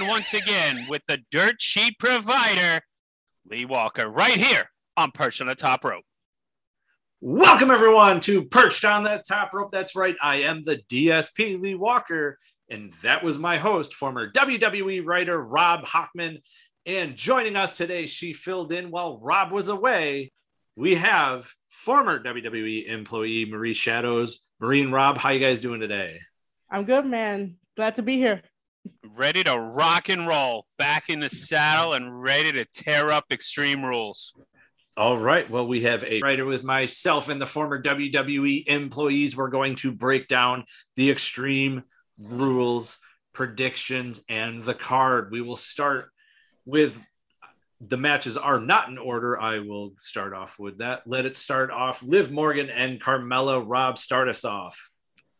ROB once again with the dirt sheet provider, Lee Walker, right here on Perch on the Top Rope. Welcome, everyone, to Perched on the Top Rope. That's right. I am the DSP, Lee Walker, and that was my host, former WWE writer Rob Hockman. And joining us today, she filled in while Rob was away. We have former WWE employee Marie Shadows. Marie and Rob, how you guys doing today? I'm good, man. Glad to be here. Ready to rock and roll, back in the saddle and ready to tear up Extreme Rules. All right. Well, we have a writer with myself and the former WWE employees. We're going to break down the Extreme Rules predictions and the card. We will start with the matches are not in order. I will start off with that. Let it start off. Liv Morgan and Carmella. Rob, start us off.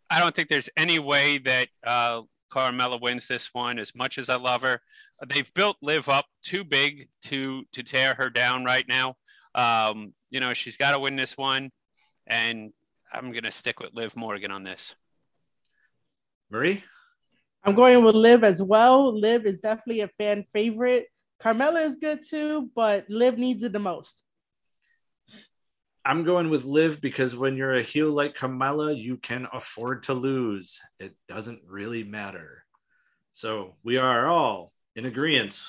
I don't think there's any way that uh, Carmella wins this one. As much as I love her, they've built Liv up too big to to tear her down right now. Um, you know, she's got to win this one, and I'm gonna stick with Liv Morgan on this. Marie, I'm going with Liv as well. Liv is definitely a fan favorite. Carmella is good too, but Liv needs it the most. I'm going with Liv because when you're a heel like Carmella, you can afford to lose. It doesn't really matter. So we are all in agreement.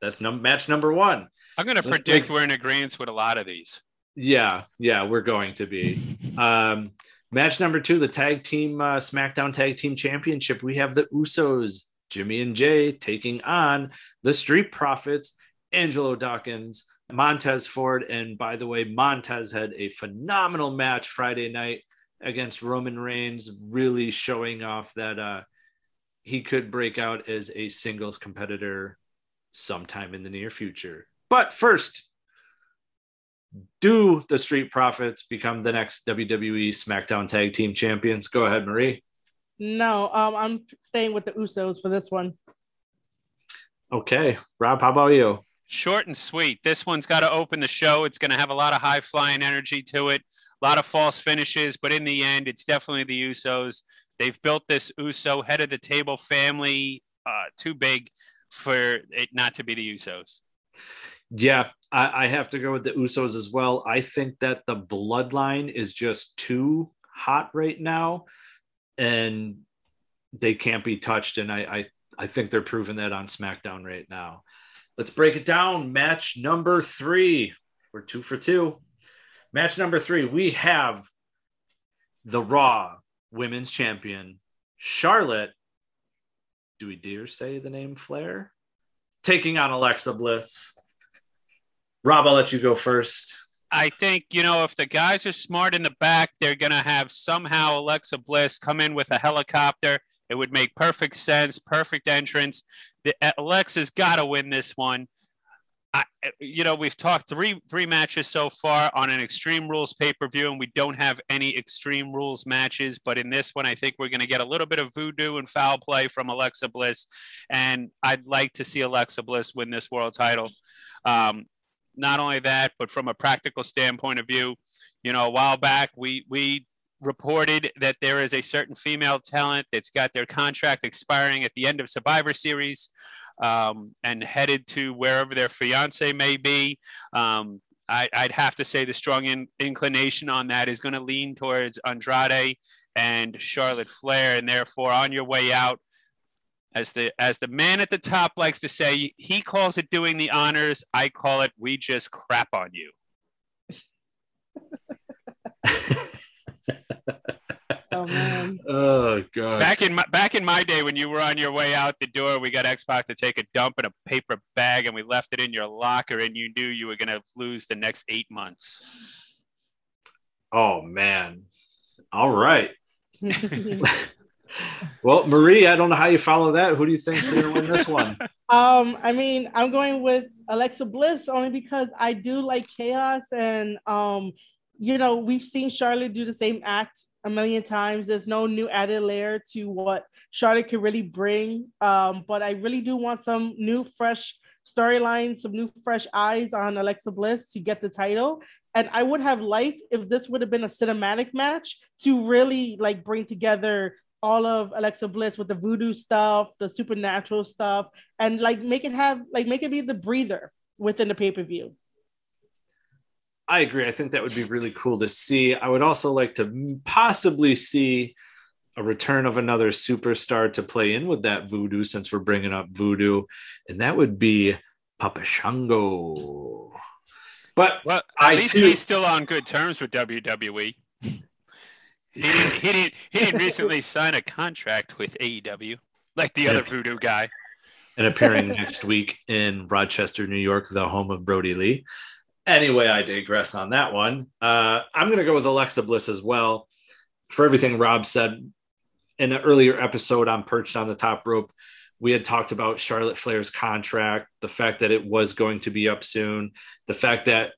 That's num- match number one. I'm going to predict we're in agreement with a lot of these. Yeah, yeah, we're going to be. um, match number two, the tag team uh, SmackDown Tag Team Championship. We have the Usos, Jimmy and Jay, taking on the Street Profits, Angelo Dawkins, Montez Ford. And by the way, Montez had a phenomenal match Friday night against Roman Reigns, really showing off that uh, he could break out as a singles competitor sometime in the near future. But first, do the Street Profits become the next WWE SmackDown Tag Team Champions? Go ahead, Marie. No, um, I'm staying with the Usos for this one. Okay, Rob, how about you? Short and sweet. This one's got to open the show. It's going to have a lot of high flying energy to it, a lot of false finishes, but in the end, it's definitely the Usos. They've built this Uso head of the table family uh, too big for it not to be the Usos. Yeah, I, I have to go with the Usos as well. I think that the bloodline is just too hot right now, and they can't be touched. And I, I, I think they're proving that on SmackDown right now. Let's break it down. Match number three. We're two for two. Match number three. We have the Raw Women's Champion, Charlotte. Do we dare say the name Flair? Taking on Alexa Bliss. Rob, I'll let you go first. I think, you know, if the guys are smart in the back, they're going to have somehow Alexa Bliss come in with a helicopter. It would make perfect sense, perfect entrance the, Alexa's got to win this one. I, you know, we've talked three three matches so far on an Extreme Rules pay per view, and we don't have any Extreme Rules matches. But in this one, I think we're going to get a little bit of voodoo and foul play from Alexa Bliss, and I'd like to see Alexa Bliss win this world title. Um, not only that, but from a practical standpoint of view, you know, a while back we we reported that there is a certain female talent that's got their contract expiring at the end of Survivor Series um, and headed to wherever their fiance may be. Um, I, would have to say the strong in, inclination on that is going to lean towards Andrade and Charlotte Flair, and therefore on your way out. As the as the man at the top likes to say, he calls it doing the honors. I call it we just crap on you. Oh man. Oh god. Back in my back in my day when you were on your way out the door, we got X-Pac to take a dump in a paper bag and we left it in your locker and you knew you were gonna lose the next eight months. Oh man. All right. well, Marie, I don't know how you follow that. Who do you think's gonna win this one? Um, I mean, I'm going with Alexa Bliss only because I do like chaos and um, you know, we've seen Charlotte do the same act a million times. There's no new added layer to what Charlotte can really bring. Um, but I really do want some new, fresh storylines, some new, fresh eyes on Alexa Bliss to get the title. And I would have liked if this would have been a cinematic match to really like bring together all of Alexa Bliss with the voodoo stuff, the supernatural stuff, and like make it have like make it be the breather within the pay per view. I agree. I think that would be really cool to see. I would also like to possibly see a return of another superstar to play in with that voodoo since we're bringing up voodoo, and that would be Papa Shango. But well, at I least too- he's still on good terms with WWE. He didn't, he didn't. He didn't recently sign a contract with AEW like the other voodoo guy. and appearing next week in Rochester, New York, the home of Brodie Lee. Anyway, I digress on that one. Uh, I'm going to go with Alexa Bliss as well. For everything Rob said in an earlier episode on Perched on the Top Rope, we had talked about Charlotte Flair's contract, the fact that it was going to be up soon, the fact that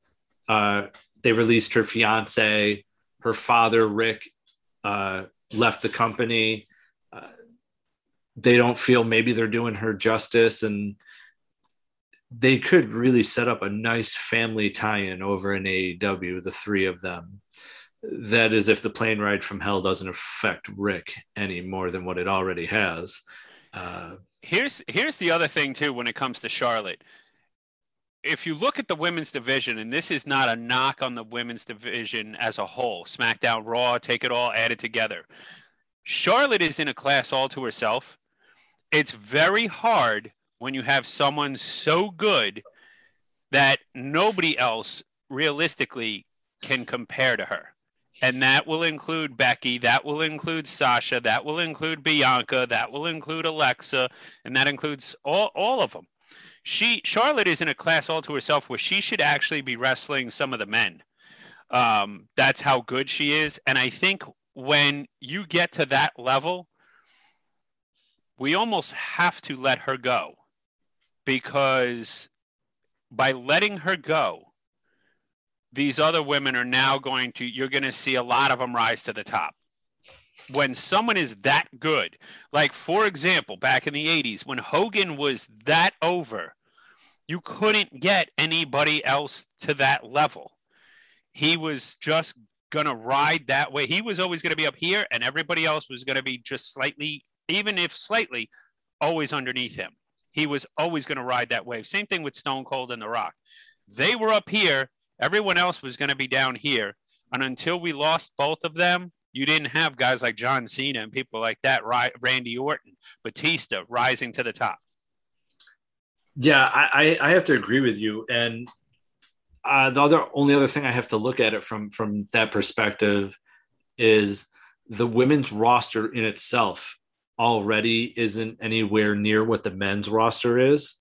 uh, they released her fiance, her father, Ric, uh, left the company. Uh, they don't feel maybe they're doing her justice and they could really set up a nice family tie-in over in AEW, the three of them. That is if the plane ride from hell doesn't affect Ric any more than what it already has. Uh, Here's here's the other thing too when it comes to Charlotte. If you look at the women's division, and this is not a knock on the women's division as a whole, SmackDown, Raw, take it all, add it together. Charlotte is in a class all to herself. It's very hard when you have someone so good that nobody else realistically can compare to her. And that will include Becky, that will include Sasha, that will include Bianca, that will include Alexa, and that includes all, all of them. She Charlotte is in a class all to herself where she should actually be wrestling some of the men. Um, that's how good she is. And I think when you get to that level, we almost have to let her go because by letting her go, these other women are now going to, you're going to see a lot of them rise to the top. When someone is that good, like for example, back in the 80s, when Hogan was that over, you couldn't get anybody else to that level. He was just going to ride that way. He was always going to be up here, and everybody else was going to be just slightly, even if slightly, always underneath him. He was always going to ride that wave. Same thing with Stone Cold and The Rock. They were up here, everyone else was going to be down here. And until we lost both of them, you didn't have guys like John Cena and people like that, Randy Orton, Batista rising to the top. Yeah, I, I have to agree with you. And uh, the other only other thing I have to look at it from from that perspective is the women's roster in itself already isn't anywhere near what the men's roster is.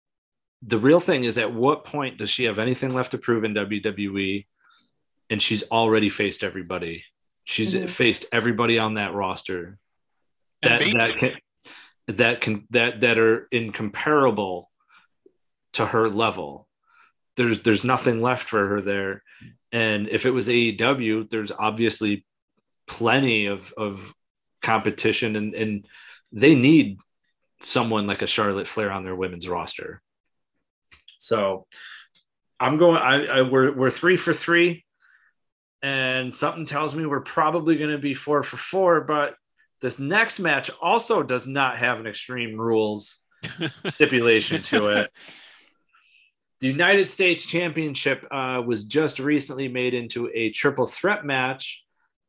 The real thing is at what point does she have anything left to prove in WWE? And she's already faced everybody. She's mm-hmm. faced everybody on that roster that that can that can that that are incomparable to her level. There's there's nothing left for her there. And if it was AEW, there's obviously plenty of of competition and and they need someone like a Charlotte Flair on their women's roster. So I'm going. I, I we're we're three for three, and something tells me we're probably going to be four for four. But this next match also does not have an extreme rules stipulation to it. The United States Championship uh, was just recently made into a triple threat match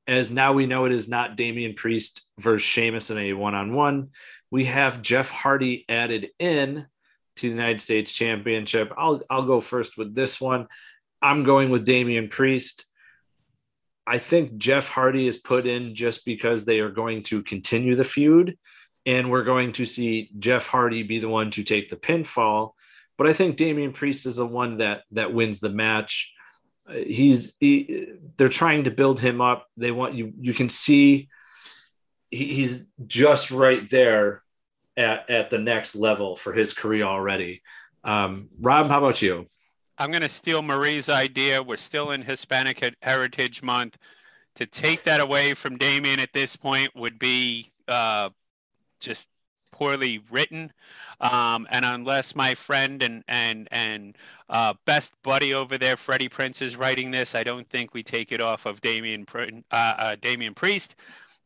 as now we know it is not Damian Priest versus Sheamus in a one on one. We have Jeff Hardy added in to the United States Championship. I'll, I'll go first with this one. I'm going with Damian Priest. I think Jeff Hardy is put in just because they are going to continue the feud and we're going to see Jeff Hardy be the one to take the pinfall. But I think Damian Priest is the one that that wins the match he's he, they're trying to build him up. They want you you can see he, he's just right there at at the next level for his career already. Um, rob how about you? I'm going to steal marie's idea. We're still in hispanic heritage month. To take that away from damian at this point would be uh, just poorly written um, and unless my friend and and and uh, best buddy over there, Freddie Prinze, is writing this, I don't think we take it off of Damian uh, uh, Damian Priest.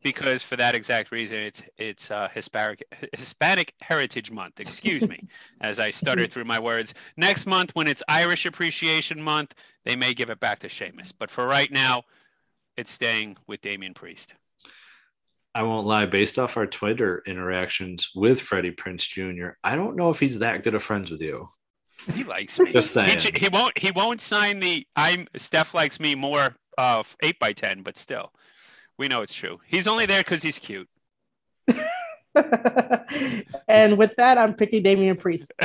because for that exact reason, it's it's uh, Hispanic Hispanic Heritage Month. Excuse me, as I stutter through my words. Next month, when it's Irish Appreciation Month, they may give it back to Sheamus. But for right now, it's staying with Damian Priest. I won't lie, based off our Twitter interactions with Freddie Prinze Jr., I don't know if he's that good of friends with you. He likes me. Just saying. He, he won't. He won't sign the. I'm Steph likes me more. Uh, eight by ten, but still, we know it's true. He's only there because he's cute. and with that, I'm picking Damian Priest.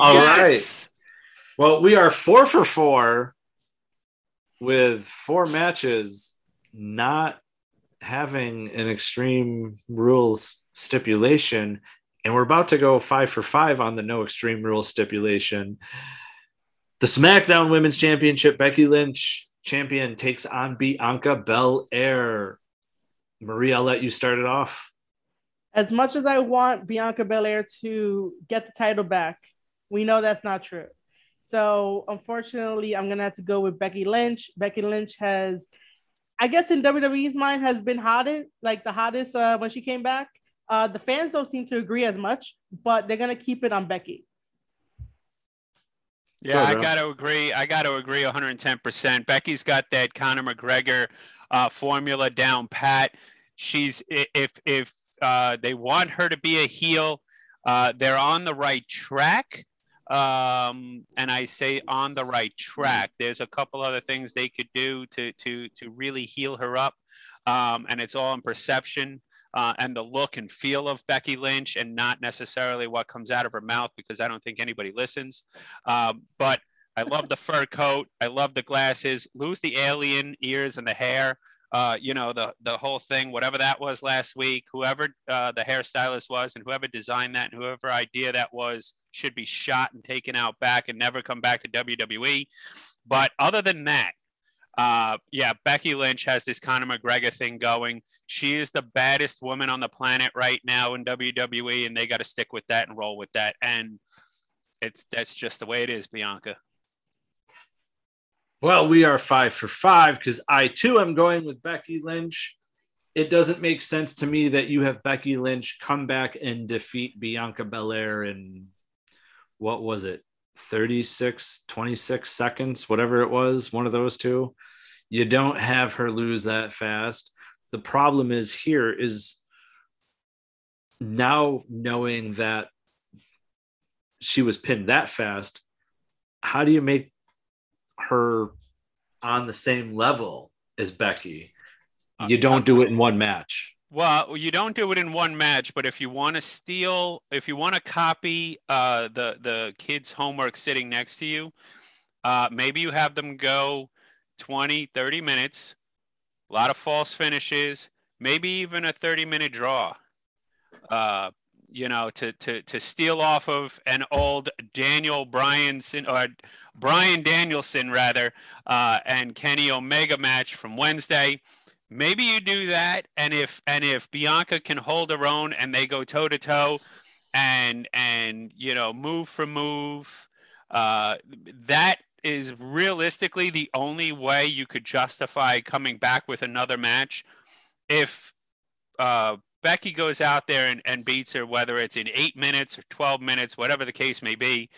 All yes. Well, we are four for four with four matches not having an extreme rules stipulation. And we're about to go five for five on the no extreme rules stipulation. The SmackDown Women's Championship, Becky Lynch champion takes on Bianca Belair. Marie, I'll let you start it off. As much as I want Bianca Belair to get the title back, we know that's not true. So unfortunately, I'm gonna have to go with Becky Lynch. Becky Lynch has, I guess, in WWE's mind, has been hottest, like the hottest uh, when she came back. Uh, the fans don't seem to agree as much, but they're gonna keep it on Becky. Yeah, I got to agree. I got to agree 110%. Becky's got that Conor McGregor uh, formula down pat. She's if if uh, they want her to be a heel, uh, they're on the right track. Um, and I say on the right track. There's a couple other things they could do to to to really heal her up, um, and it's all in perception uh, and the look and feel of Becky Lynch, and not necessarily what comes out of her mouth, because I don't think anybody listens. Um, but I love the fur coat. I love the glasses. Lose the alien ears and the hair. Uh, you know the the whole thing, whatever that was last week. Whoever uh, the hairstylist was, and whoever designed that, and whoever idea that was, should be shot and taken out back and never come back to WWE. But other than that, uh, yeah, Becky Lynch has this Conor McGregor thing going. She is the baddest woman on the planet right now in WWE, and they got to stick with that and roll with that. And it's that's just the way it is, Bianca. Well, we are five for five because I too am going with Becky Lynch. It doesn't make sense to me that you have Becky Lynch come back and defeat Bianca Belair in what was it, 36, 26 seconds, whatever it was, one of those two. You don't have her lose that fast. The problem is here is now knowing that she was pinned that fast, how do you make her on the same level as Becky? You don't do it in one match. Well, you don't do it in one match, but if you want to steal, if you want to copy uh, the the kid's homework sitting next to you, uh, maybe you have them go 20, 30 minutes, a lot of false finishes, maybe even a 30 minute draw. Uh, you know, to to to steal off of an old Daniel Bryanson or Bryan Danielson rather, uh, and Kenny Omega match from Wednesday. Maybe you do that, and if and if Bianca can hold her own and they go toe to toe, and and you know move for move, uh, that is realistically the only way you could justify coming back with another match. If uh, Becky goes out there and, and beats her, whether it's in eight minutes or 12 minutes, whatever the case may be,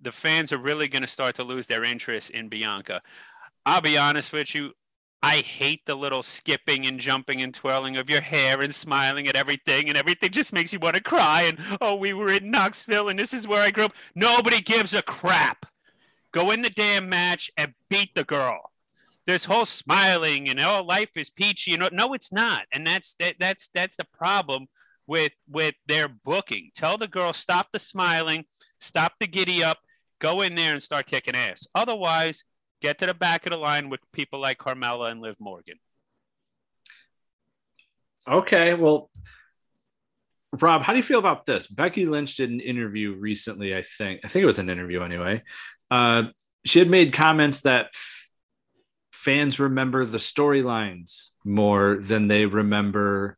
the fans are really going to start to lose their interest in Bianca. I'll be honest with you. I hate the little skipping and jumping and twirling of your hair and smiling at everything, and everything just makes you want to cry. And oh, we were in Knoxville, and this is where I grew up. Nobody gives a crap. Go in the damn match and beat the girl this whole smiling and oh life is peachy know no it's not. And that's that, that's that's the problem with with their booking. Tell the girl stop the smiling stop the giddy up go in there and start kicking ass. Otherwise get to the back of the line with people like carmella and liv morgan. Okay well rob how do you feel about this? Becky lynch did an interview recently i think. I think it was an interview anyway. Uh, she had made comments that fans remember the storylines more than they remember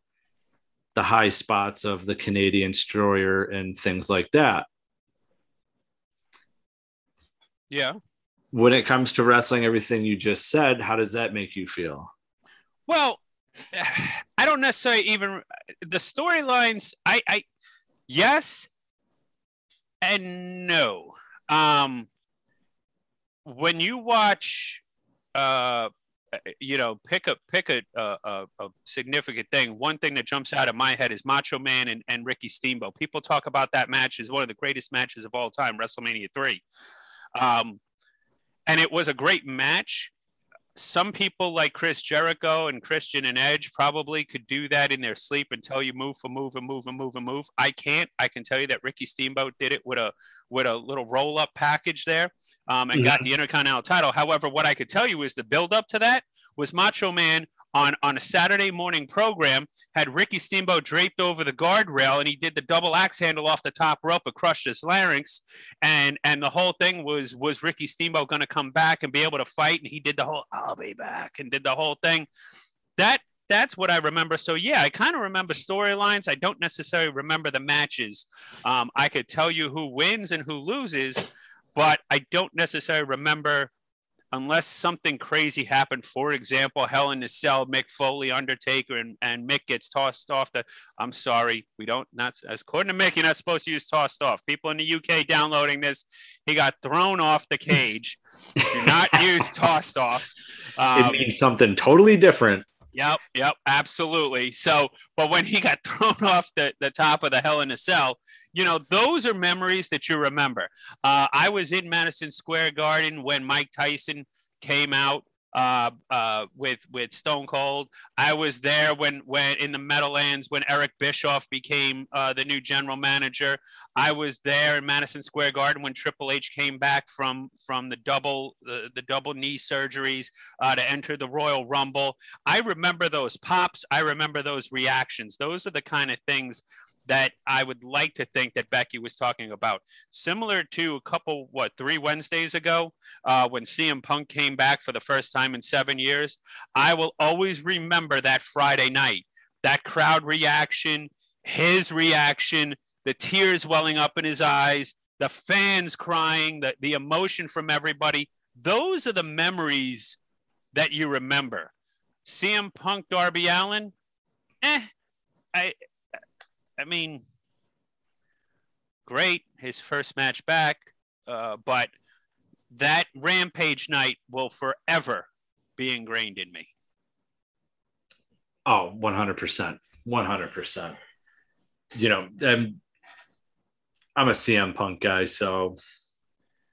the high spots of the Canadian destroyer and things like that. Yeah. when it comes to wrestling, everything you just said, how does that make you feel? Well, I don't necessarily even the storylines. I, I, yes, and no. Um, when you watch, uh, you know, pick a pick a, a, a significant thing. One thing that jumps out of my head is Macho Man and, and Ricky Steamboat. People talk about that match as one of the greatest matches of all time, WrestleMania three. Um, and it was a great match some people like Chris Jericho and Christian and Edge probably could do that in their sleep and tell you move for move and move and move and move. I can't. I can tell you that Ricky Steamboat did it with a with a little roll up package there um, and mm-hmm. got the Intercontinental title. However, what I could tell you is the build up to that was Macho Man on, on a Saturday morning program, had Ricky Steamboat draped over the guardrail, and he did the double axe handle off the top rope and crushed his larynx. And and the whole thing was was Ricky Steamboat going to come back and be able to fight, and he did the whole "I'll be back" and did the whole thing. That that's what I remember. So yeah, I kind of remember storylines. I don't necessarily remember the matches. Um, I could tell you who wins and who loses, but I don't necessarily remember unless something crazy happened. For example, Hell in the Cell, Mick Foley, Undertaker, and, and Mick gets tossed off the. I'm sorry, we don't not as according to Mick, you're not supposed to use tossed off. People in the UK downloading this, he got thrown off the cage. Do not use tossed off. Um, it means something totally different. Yep, yep, absolutely. So, but when he got thrown off the, the top of the Hell in a Cell, you know, those are memories that you remember. Uh, I was in Madison Square Garden when Mike Tyson came out uh, uh, with with Stone Cold. I was there when when in the Meadowlands when Eric Bischoff became uh, the new general manager. I was there in Madison Square Garden when Triple H came back from from the double the, the double knee surgeries uh, to enter the Royal Rumble. I remember those pops. I remember those reactions. Those are the kind of things that I would like to think that Becky was talking about. Similar to a couple, what, three Wednesdays ago, uh, when CM Punk came back for the first time in seven years. I will always remember that Friday night, that crowd reaction, his reaction, the tears welling up in his eyes, the fans crying, the, the emotion from everybody. Those are the memories that you remember. CM Punk, Darby Allin, eh, I, I mean, great, his first match back, uh, but that Rampage night will forever be ingrained in me. Oh, 100%. 100%. You know, I'm, I'm a CM Punk guy, so.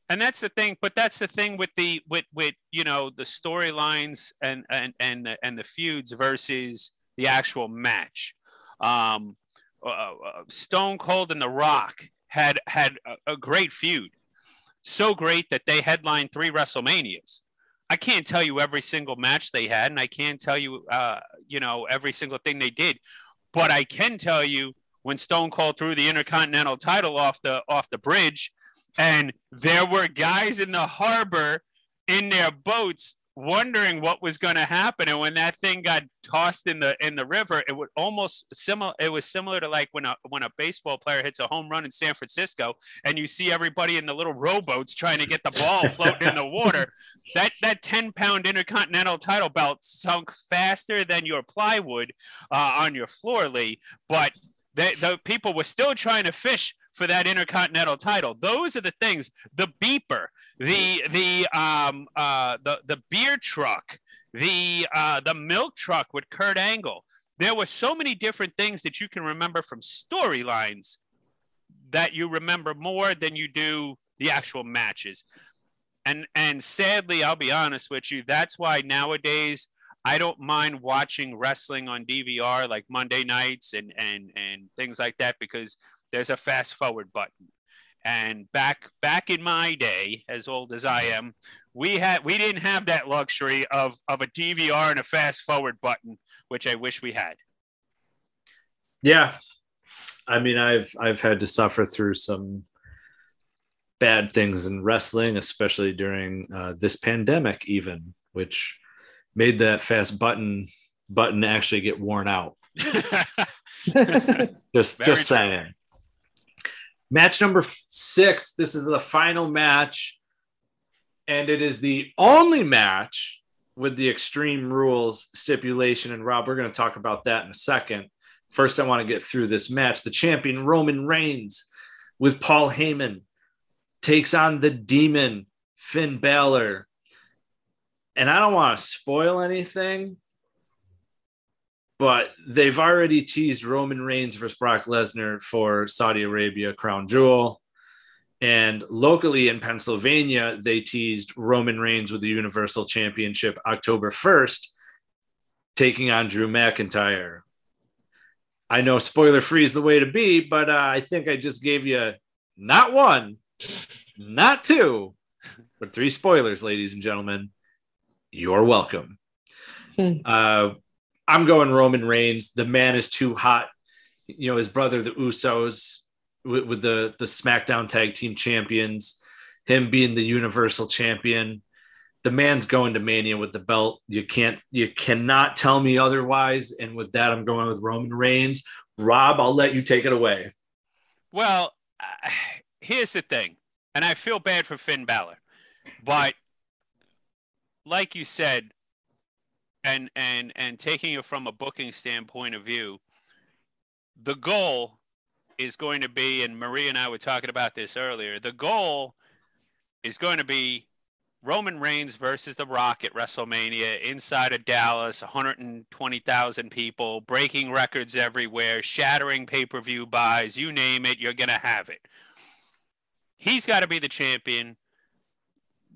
And that's the thing but that's the thing with the with with you know the storylines and and and the, and the feuds versus the actual match. Um uh, uh, Stone Cold and The Rock had had a, a great feud, so great that they headlined three WrestleManias. I can't tell you every single match they had, and I can't tell you, uh, you know, every single thing they did, but I can tell you when Stone Cold threw the Intercontinental title off the off the bridge, and there were guys in the harbor in their boats wondering what was going to happen. And when that thing got tossed in the in the river it would almost similar it was similar to like when a when a baseball player hits a home run in San Francisco and you see everybody in the little rowboats trying to get the ball floating in the water. That that 10 pound intercontinental title belt sunk faster than your plywood uh, on your floor lee. But they, the people were still trying to fish for that intercontinental title. Those are the things. The beeper, the the um uh the the beer truck, the uh the milk truck with Kurt Angle. There were so many different things that you can remember from storylines that you remember more than you do the actual matches. And and sadly, I'll be honest with you, that's why nowadays I don't mind watching wrestling on DVR like Monday nights and and and things like that because there's a fast forward button. And back back in my day, as old as I am, we had we didn't have that luxury of of a DVR and a fast forward button, which I wish we had. Yeah, I mean, I've I've had to suffer through some bad things in wrestling, especially during uh, this pandemic, even which made that fast button button actually get worn out. just Very just saying. Match number six. This is the final match. and it is the only match with the Extreme Rules stipulation. And Rob, we're going to talk about that in a second. First, I want to get through this match. The champion Roman Reigns with Paul Heyman takes on the demon Finn Balor. And I don't want to spoil anything, but they've already teased Roman Reigns versus Brock Lesnar for Saudi Arabia Crown Jewel. And locally in Pennsylvania, they teased Roman Reigns with the Universal Championship October 1st, taking on Drew McIntyre. I know spoiler free is the way to be, but uh, I think I just gave you not one, not two, but three spoilers, ladies and gentlemen. You're welcome. Hmm. Uh, I'm going Roman Reigns. The man is too hot. You know, his brother, the Usos, with, with the the SmackDown Tag Team Champions, him being the Universal Champion. The man's going to Mania with the belt. You can't, you cannot tell me otherwise. And with that, I'm going with Roman Reigns. Rob, I'll let you take it away. Well, uh, here's the thing, and I feel bad for Finn Balor, but like you said, and and and taking it from a booking standpoint of view, the goal is going to be, and Marie and I were talking about this earlier. The goal is going to be Roman Reigns versus The Rock at WrestleMania inside of Dallas, 120,000 people, breaking records everywhere, shattering pay per view buys, you name it, you're going to have it. He's got to be the champion.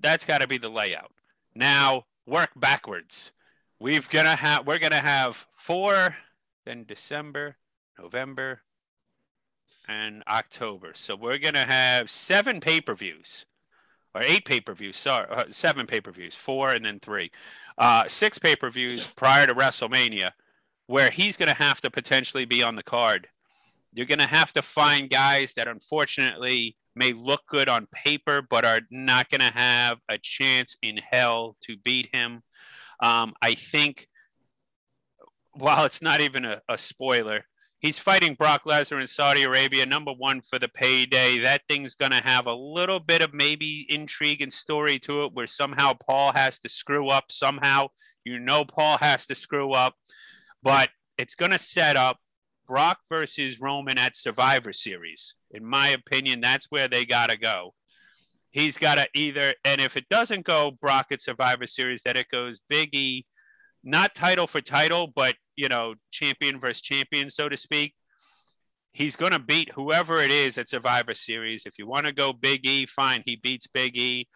That's got to be the layout. Now, work backwards. We've gonna have we're gonna have four, then December, November, and October. So we're to have seven pay per views, or eight pay per views, sorry, uh, seven pay per views, four and then three. Uh, six pay per views prior to WrestleMania, where he's to have to potentially be on the card. You're to have to find guys that unfortunately may look good on paper, but are not going to have a chance in hell to beat him. Um, I think, while it's not even a, a spoiler, He's fighting Brock Lesnar in Saudi Arabia, number one for the payday. That thing's going to have a little bit of maybe intrigue and story to it where somehow Paul has to screw up. Somehow, you know, Paul has to screw up, but it's going to set up Brock versus Roman at Survivor Series. In my opinion, that's where they got to go. He's got to either, and if it doesn't go Brock at Survivor Series, that it goes Big E not title for title, but you know, champion versus champion, so to speak. He's going to beat whoever it is at Survivor Series. If you want to go Big E, fine. He beats Big E,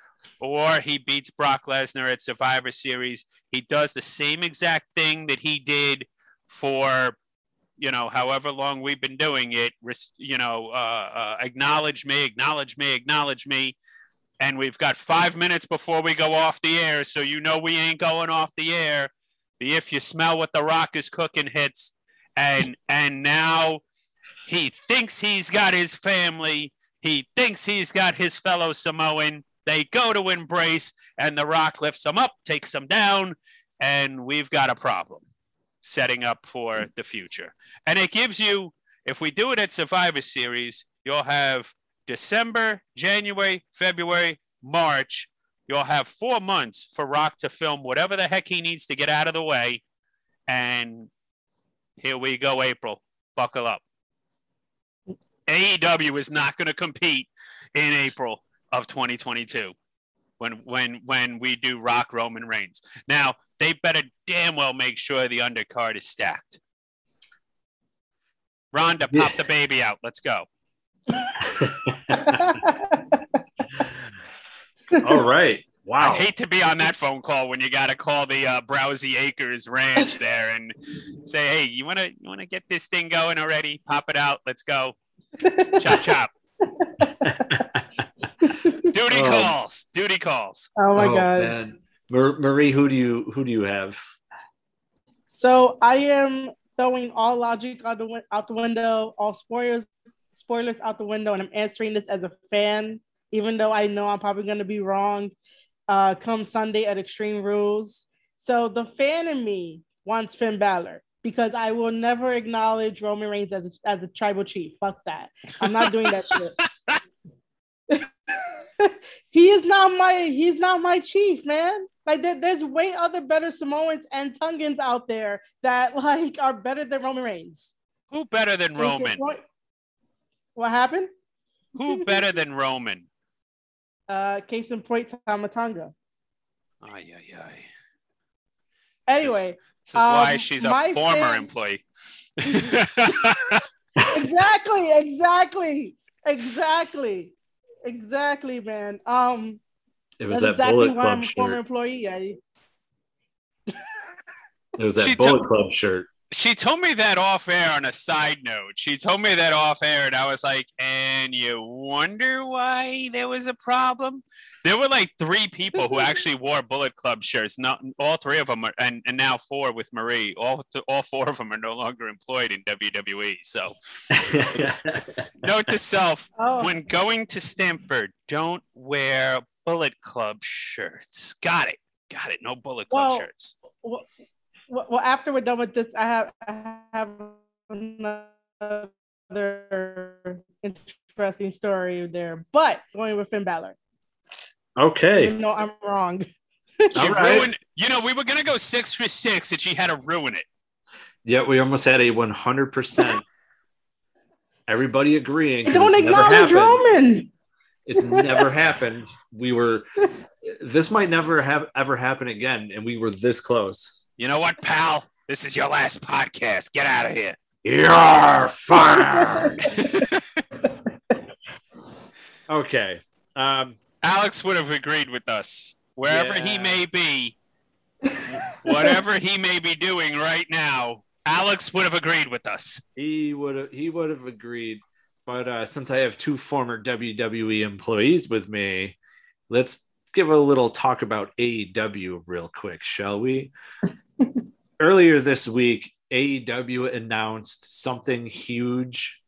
or he beats Brock Lesnar at Survivor Series. He does the same exact thing that he did for, you know, however long we've been doing it. You know, uh, uh, acknowledge me, acknowledge me, acknowledge me. And we've got five minutes before we go off the air, so you know we ain't going off the air the if you smell what the rock is cooking hits and and now he thinks he's got his family he thinks he's got his fellow samoan they go to embrace and the rock lifts him up takes him down and we've got a problem setting up for the future and it gives you if we do it at survivor series you'll have december january february march You'll have four months for Rock to film whatever the heck he needs to get out of the way. And here we go, April. Buckle up. AEW is not going to compete in April of 2022 when when when we do Rock Roman Reigns. Now they better damn well make sure the undercard is stacked. Ronda, pop the baby out. Let's go. All right. Wow. I hate to be on that phone call when you got to call the uh, Browsey Acres Ranch there and say, "Hey, you want to you want to get this thing going already? Pop it out. Let's go. chop chop." Duty oh. calls. Duty calls. Oh my oh, god. Man. Marie, who do you who do you have? So I am throwing all logic out the out the window, all spoilers spoilers out the window, and I'm answering this as a fan even though I know I'm probably going to be wrong uh, come Sunday at Extreme Rules. So the fan in me wants Finn Balor because I will never acknowledge Roman Reigns as a, as a tribal chief. Fuck that. I'm not doing that shit. he is not my he's not my chief, man. Like there, there's way other better Samoans and Tongans out there that like are better than Roman Reigns. Who better than Roman? What happened? Who better than Roman? Uh, case in point, Tama Tonga. Ay, ay, ay. Anyway, this is, this is why um, she's a former fan- employee. exactly, exactly, exactly, exactly, man. Um, It was that's that exactly Bullet why I'm Club a former shirt. employee. I, It was that She Bullet took- Club shirt. she told me that off air on a side note. She told me that off air, and I was like, and you wonder why there was a problem? There were like three people who actually wore Bullet Club shirts. Not all three of them are, and, and now four with Marie. All all four of them are no longer employed in WWE. So, note to self: oh, when going to Stanford, don't wear Bullet Club shirts. Got it. Got it. No Bullet Club Well, shirts. well, well, after we're done with this, I have I have another interesting story there. But going with Finn Balor, okay. No, though I'm wrong. She All right. ruined. You know, we were gonna go six for six, and she had to ruin it. Yeah, we almost had a 100%. Everybody agreeing. Don't it's acknowledge. Roman. It's never happened. We were. This might never have ever happen again, and we were this close. You know what, pal? This is your last podcast. Get out of here. You're fired. okay. Um, Alex would have agreed with us. Wherever he may be, whatever he may be doing right now, Alex would have agreed with us. he would have. He would have agreed. But uh, since I have two former WWE employees with me, let's give a little talk about AEW real quick, shall we? Earlier this week, AEW announced something huge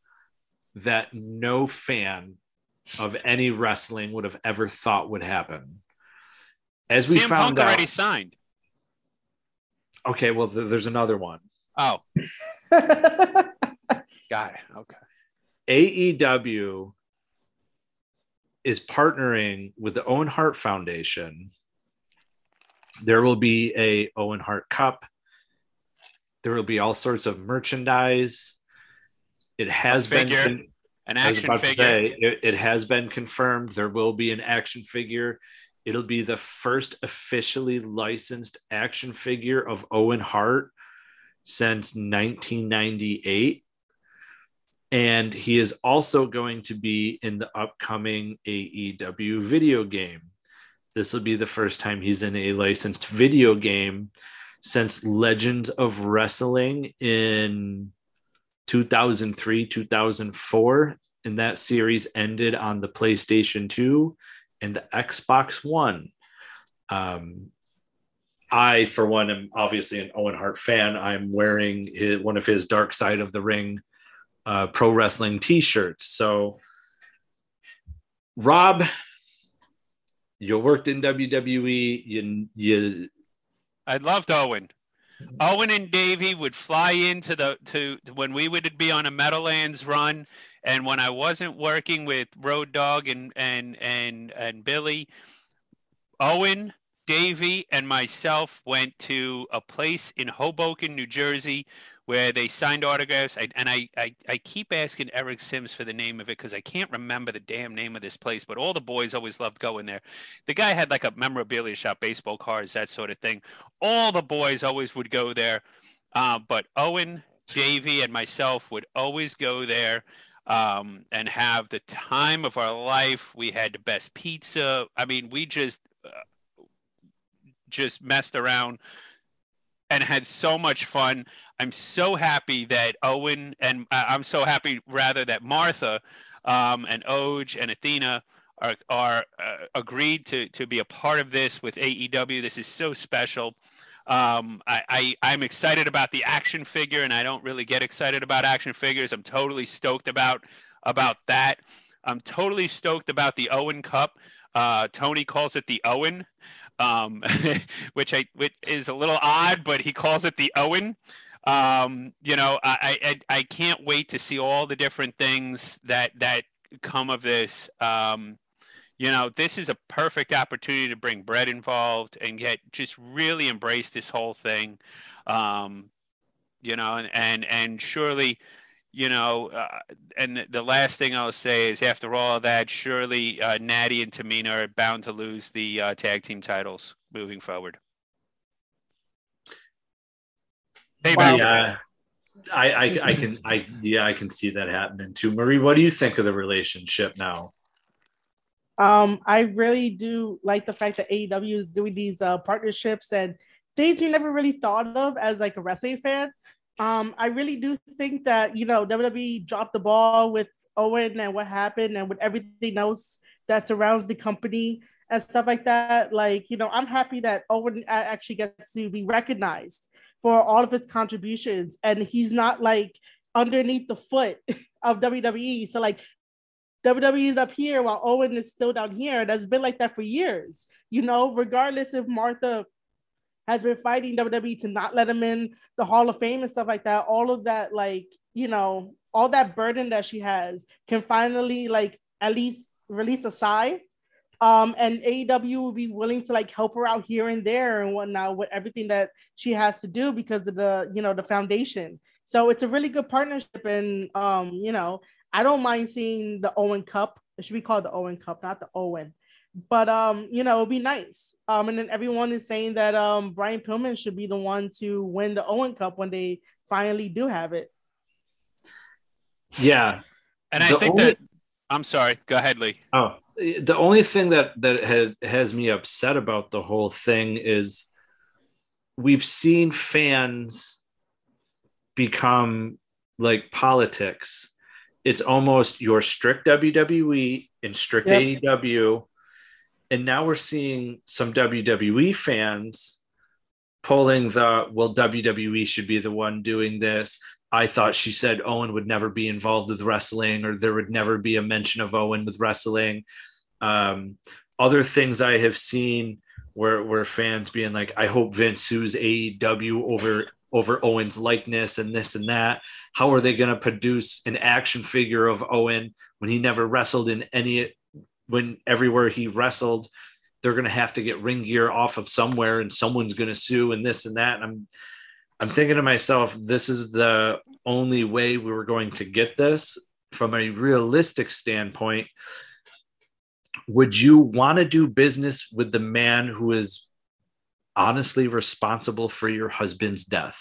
that no fan of any wrestling would have ever thought would happen. As we CM found Punk out, already signed. okay, well, th- there's another one. Oh, got it. Okay. AEW is partnering with the Owen Hart Foundation. There will be a Owen Hart Cup. There will be all sorts of merchandise. It has been figure, An I was action figure. say it, it has been confirmed. There will be an action figure. It'll be the first officially licensed action figure of Owen Hart since 1998. And he is also going to be in the upcoming AEW video game. This will be the first time he's in a licensed video game since Legends of Wrestling in 2003, 2004. And that series ended on the PlayStation 2 and the Xbox One. Um, I, for one, am obviously an Owen Hart fan. I'm wearing his, one of his Dark Side of the Ring uh, pro wrestling t shirts. So, Rob, you worked in WWE. You, you I loved Owen. Owen and Davey would fly into the to, to when we would be on a Meadowlands run, and when I wasn't working with Road Dog and and and and Billy, Owen, Davey, and myself went to a place in Hoboken, New Jersey, where they signed autographs. I, and I, I I keep asking Eric Sims for the name of it because I can't remember the damn name of this place. But all the boys always loved going there. The guy had like a memorabilia shop, baseball cards, that sort of thing all the boys always would go there. Uh, but Owen, Davey, and myself would always go there um, and have the time of our life. We had the best pizza. I mean, we just just messed around and had so much fun. I'm so happy that Owen and uh, I'm so happy rather that Martha um, and Oje and Athena are, are uh, agreed to to be a part of this with AEW. This is so special. Um, I, I I'm excited about the action figure, and I don't really get excited about action figures. I'm totally stoked about about that. I'm totally stoked about the Owen Cup. Uh, Tony calls it the Owen, um, which I which is a little odd, but he calls it the Owen. Um, you know, I, I I can't wait to see all the different things that that come of this. Um, you know, this is a perfect opportunity to bring Bret involved and get just really embrace this whole thing. Um, you know, and and, and surely, you know, uh, and the last thing I'll say is after all of that, surely uh, Natty and Tamina are bound to lose the uh, tag team titles moving forward. Well, yeah, I, I, I can, I, yeah, I can see that happening too. Marie, what do you think of the relationship now? Um, I really do like the fact that AEW is doing these uh, partnerships and things you never really thought of as like a wrestling fan. Um, I really do think that you know WWE dropped the ball with Owen and what happened and with everything else that surrounds the company and stuff like that. Like you know, I'm happy that Owen actually gets to be recognized for all of his contributions, and he's not like underneath the foot of WWE. So like WWE is up here while Owen is still down here. That's been like that for years. You know, regardless if Martha has been fighting WWE to not let him in the Hall of Fame and stuff like that, all of that, like, you know, all that burden that she has can finally like at least release a sigh. Um, and AEW will be willing to like help her out here and there and whatnot with everything that she has to do because of the, you know, the foundation. So it's a really good partnership. And um, you know, I don't mind seeing the Owen Cup. It should be called the Owen Cup, not the Owen. But um, you know, it'd be nice. Um, and then everyone is saying that um Brian Pillman should be the one to win the Owen Cup when they finally do have it. Yeah. And I think only... that I'm sorry, go ahead, Lee. Oh, the only thing that that had, has me upset about the whole thing is we've seen fans become like politics it's almost your strict WWE and strict yep. AEW. And now we're seeing some WWE fans pulling the well, WWE should be the one doing this. I thought she said Owen would never be involved with wrestling, or there would never be a mention of Owen with wrestling. Um, other things I have seen where where fans being like, I hope Vince sues AEW over over Owen's likeness and this and that. How are they going to produce an action figure of Owen when he never wrestled in any, when everywhere he wrestled, they're going to have to get ring gear off of somewhere and someone's going to sue and this and that. And I'm, I'm thinking to myself, this is the only way we were going to get this from a realistic standpoint. Would you want to do business with the man who is honestly responsible for your husband's death?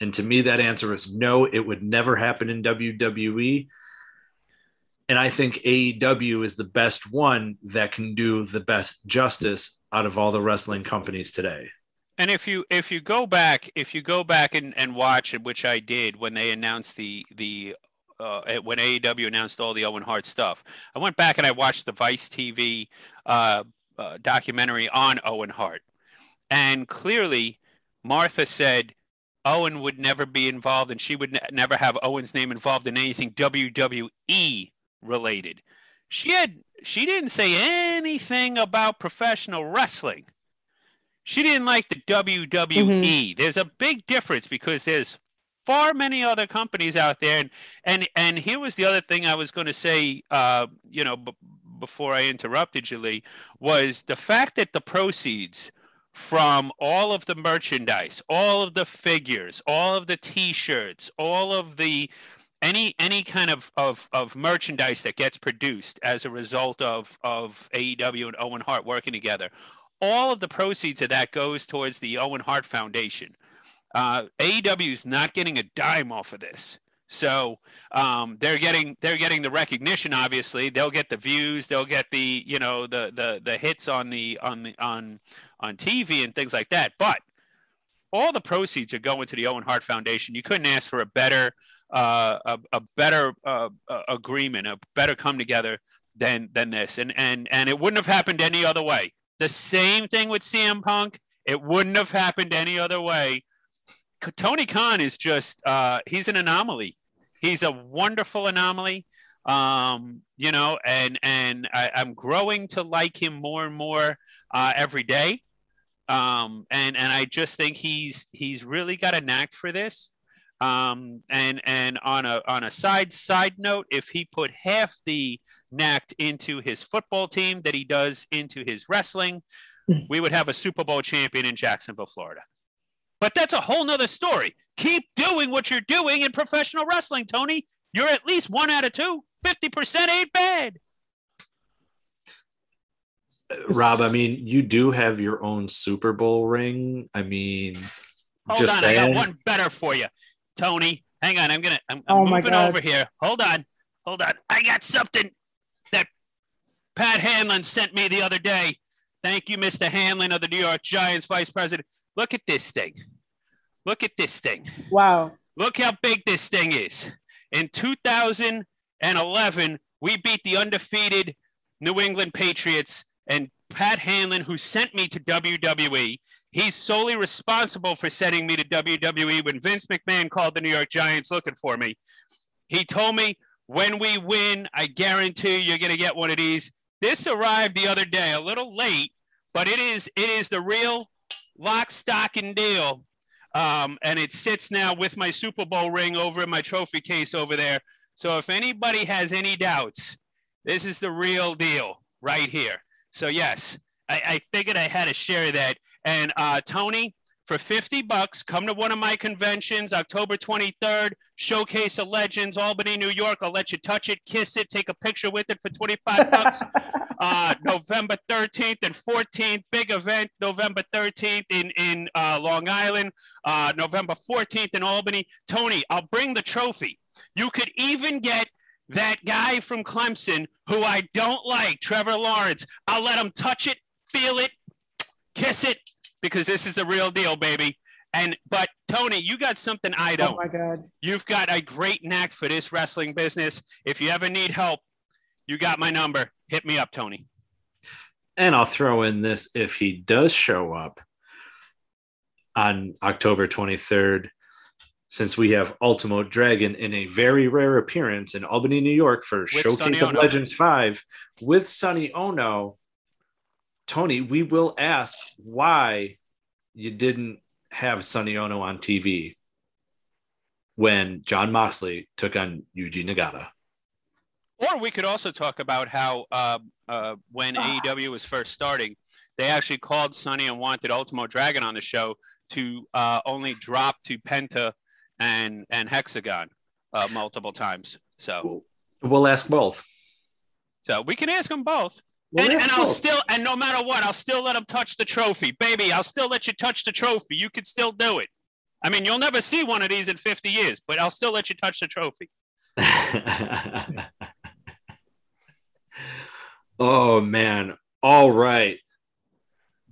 And to me, that answer is no, it would never happen in WWE. And I think AEW is the best one that can do the best justice out of all the wrestling companies today. And if you if you go back if you go back and, and watch it, which I did when they announced the the uh, when AEW announced all the Owen Hart stuff, I went back and I watched the Vice TV uh, uh, documentary on Owen Hart, and clearly, Martha said Owen would never be involved and she would ne- never have Owen's name involved in anything WWE related. She had she didn't say anything about professional wrestling. She didn't like the WWE. Mm-hmm. There's a big difference because there's far many other companies out there and and and here was the other thing I was going to say uh, you know b- before I interrupted you Lee was the fact that the proceeds from all of the merchandise, all of the figures, all of the T-shirts, all of the any any kind of, of, of merchandise that gets produced as a result of, of AEW and Owen Hart working together, all of the proceeds of that goes towards the Owen Hart Foundation. Uh, AEW is not getting a dime off of this. So um, they're getting they're getting the recognition. Obviously, they'll get the views. They'll get the you know the the the hits on the on the on on TV and things like that. But all the proceeds are going to the Owen Hart Foundation. You couldn't ask for a better uh, a, a, better uh, agreement, a better come together than than this. And and and it wouldn't have happened any other way. The same thing with CM Punk. It wouldn't have happened any other way. Tony Khan is just uh, he's an anomaly. He's a wonderful anomaly. Um, you know, and and I, am growing to like him more and more uh, every day. Um, and and I just think he's he's really got a knack for this. Um, and and on a on a side side note, if he put half the knack into his football team that he does into his wrestling, we would have a Super Bowl champion in Jacksonville, Florida. But that's a whole nother story. Keep doing what you're doing in professional wrestling, Tony. You're at least one out of two. 50% ain't bad. Rob, I mean, you do have your own Super Bowl ring. I mean, Hold just on, I got one better for you, Tony. Hang on, I'm gonna. I'm, I'm Oh moving over here. Hold on, hold on. I got something that Pat Hanlon sent me the other day. Thank you, Mr. Hanlon of the New York Giants, Vice President. Look at this thing. Look at this thing. Wow. Look how big this thing is. In 2011, we beat the undefeated New England Patriots and Pat Hanlon, who sent me to WWE. He's solely responsible for sending me to WWE when Vince McMahon called the New York Giants looking for me. He told me, when we win, I guarantee you're going to get one of these. This arrived the other day, a little late, but it is it is the real lock, stock, and deal um, and it sits now with my Super Bowl ring over in my trophy case over there. So if anybody has any doubts, this is the real deal right here. So yes, I, I figured I had to share that. And uh, Tony, for 50 bucks, come to one of my conventions, October 23rd, Showcase of Legends, Albany, New York. I'll let you touch it, kiss it, take a picture with it for 25 bucks. uh, November 13th and 14th, big event, November 13th in, in uh, Long Island, uh, November 14th in Albany. Tony, I'll bring the trophy. You could even get that guy from Clemson who I don't like, Trevor Lawrence. I'll let him touch it, feel it, kiss it, because this is the real deal, baby. And but Tony, you got something I Oh don't. Oh my God. You've got a great knack for this wrestling business. If you ever need help, you got my number. Hit me up, Tony. And I'll throw in this if he does show up on October 23rd, since we have Ultimo Dragon in a very rare appearance in Albany, New York for Sonny Showcase of Ono. Legends 5 with Sonny Ono. Tony, we will ask why you didn't have Sonny Ono on TV when Jon Moxley took on Yuji Nagata. Or we could also talk about how uh, uh, when AEW was first starting, they actually called Sonny and wanted Ultimo Dragon on the show to uh, only drop to Penta and and Hexagon uh, multiple times. So We'll ask both. so we can ask them both. We'll and, and I'll still and no matter what, I'll still let them touch the trophy, baby. I'll still let you touch the trophy. You can still do it. I mean, you'll never see one of these in 50 years, but I'll still let you touch the trophy. oh man. All right.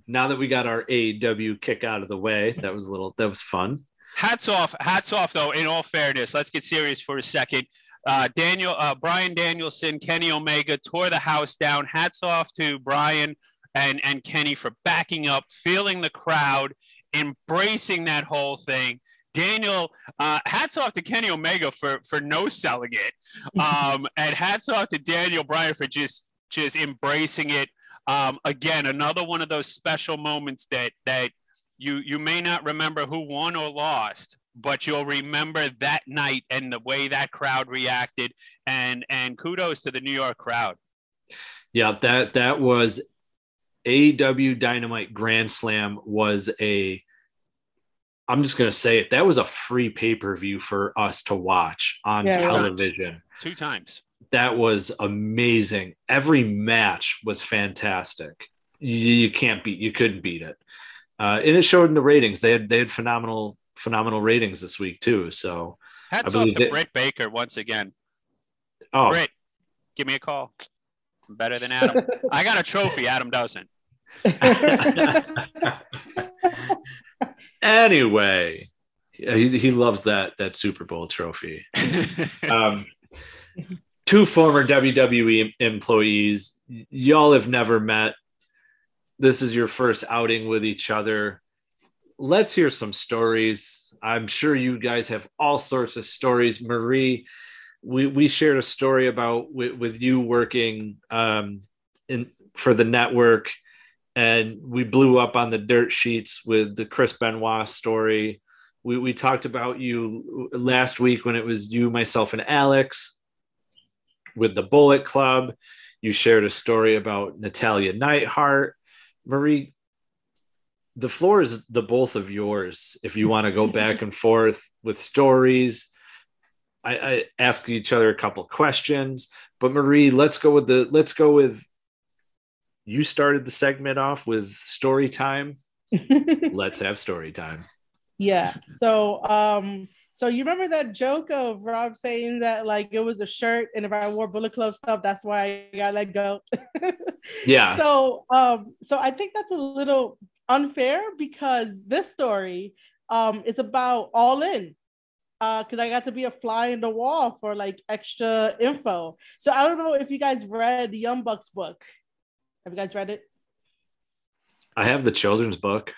Now that we got our AEW kick out of the way, that was a little that was fun. hats off hats off though in all fairness let's get serious for a second uh, daniel uh, brian danielson kenny omega tore the house down. Hats off to brian and and kenny for backing up feeling the crowd embracing that whole thing. Daniel uh, hats off to kenny omega for for no selling it. Um, and hats off to daniel bryan for just just embracing it. Um, again another one of those special moments that that you you may not remember who won or lost but you'll remember that night and the way that crowd reacted and and kudos to the new york crowd Yeah, that that was AW Dynamite Grand Slam was a I'm just gonna say it. That was a free pay-per-view for us to watch on Yeah, yeah. television. two times That was amazing. Every match was fantastic. You, you can't beat you couldn't beat it. Uh, and it showed in the ratings. They had they had phenomenal phenomenal ratings this week too. So hats off believe to it- britt baker once again oh britt give me a call I'm better than adam i got a trophy adam doesn't anyway, he, he loves that that Super Bowl trophy. Um, two former WWE employees, y'all have never met. This is your first outing with each other. Let's hear some stories. I'm sure you guys have all sorts of stories. Marie, we, we shared a story about with, with you working um, in for the network, and we blew up on the dirt sheets with the Chris Benoit story we, we talked about you last week when it was you, myself, and Alex with the Bullet Club. You shared a story about Natalya Neidhart. Marie, the floor is the both of yours if you want to go back and forth with stories. I, I ask each other a couple questions, but Marie, let's go with the let's go with you started the segment off with story time. let's have story time. Yeah. So um so you remember that joke of Rob saying that like it was a shirt and if I wore Bullet Club stuff, that's why I got let go. yeah. So um so I think that's a little unfair because this story um is about all in. Uh, because I got to be a fly in the wall for like extra info. So I don't know if you guys read the Young Bucks book. Have you guys read it? I have the children's book.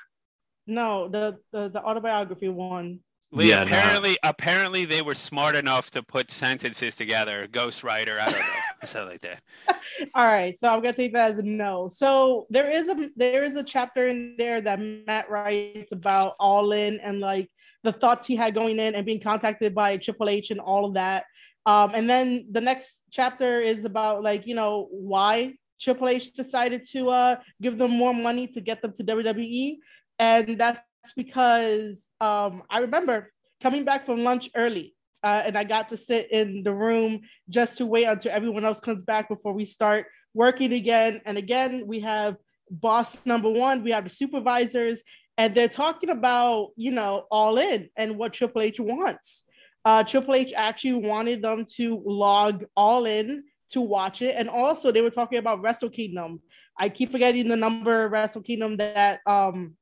No, the the, the autobiography one. Lee, yeah, apparently, no. apparently they were smart enough to put sentences together. Ghostwriter, I don't know, something like that. All right, so I'm gonna take that as a no. So there is a there is a chapter in there that Matt writes about All In and like the thoughts he had going in and being contacted by Triple H and all of that. Um, and then the next chapter is about like you know why Triple H decided to uh, give them more money to get them to WWE and that's because um, I remember coming back from lunch early, uh, and I got to sit in the room just to wait until everyone else comes back before we start working again. And again, we have boss number one, we have the supervisors, and they're talking about you know all in and what Triple H wants. Uh, Triple H actually wanted them to log all in to watch it, and also they were talking about Wrestle Kingdom. I keep forgetting the number Wrestle Kingdom that um,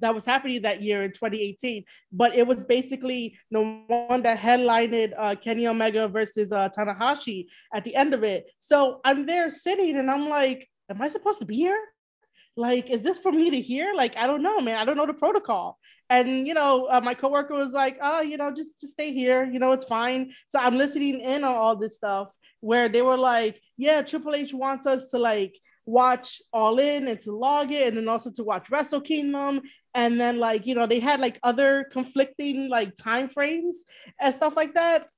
that was happening that year in 2018. But it was basically the one that headlined uh, Kenny Omega versus uh, Tanahashi at the end of it. So I'm there sitting and I'm like, am I supposed to be here? Like, is this for me to hear? Like, I don't know, man. I don't know the protocol. And you know, uh, my coworker was like, "Oh, you know, just just stay here. You know, it's fine." So I'm listening in on all this stuff where they were like, "Yeah, Triple H wants us to like." Watch All In and to log it, and then also to watch Wrestle Kingdom. And then like you know they had like other conflicting like time frames and stuff like that.